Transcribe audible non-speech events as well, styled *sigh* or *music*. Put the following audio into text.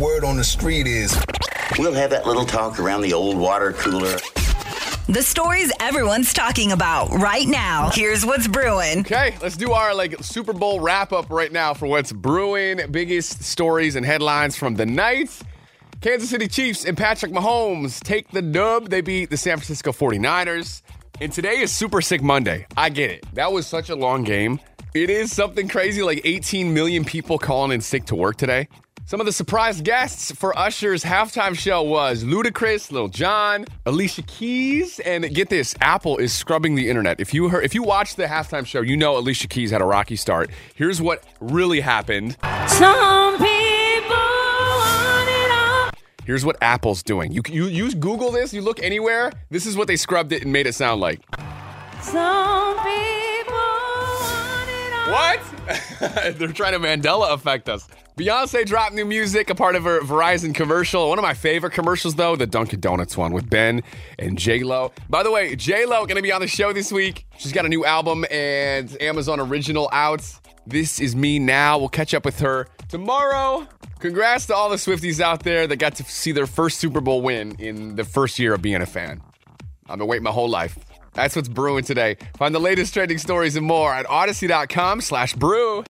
Word on the street is We'll have that little talk around the old water cooler. The stories everyone's talking about right now. Here's what's brewing. Okay, let's do our like Super Bowl wrap up right now for what's brewing. Biggest stories and headlines from the night. Kansas City Chiefs and Patrick Mahomes take the dub. They beat the San Francisco 49ers. And today is Super Sick Monday. I get it. That was such a long game. It is something crazy like 18 million people calling in sick to work today. Some of the surprise guests for Usher's halftime show was Ludacris, Lil Jon, Alicia Keys, and get this, Apple is scrubbing the internet. If you heard, if you watched the halftime show, you know Alicia Keys had a rocky start. Here's what really happened. Some people want it all. Here's what Apple's doing. You you use Google this, you look anywhere. This is what they scrubbed it and made it sound like. Some people want it all. What? *laughs* They're trying to Mandela affect us. Beyonce dropped new music, a part of her Verizon commercial. One of my favorite commercials, though, the Dunkin' Donuts one with Ben and J Lo. By the way, J Lo gonna be on the show this week. She's got a new album and Amazon original out. This is me now. We'll catch up with her tomorrow. Congrats to all the Swifties out there that got to see their first Super Bowl win in the first year of being a fan. I've been waiting my whole life. That's what's brewing today. Find the latest trending stories and more at audacy.com slash brew.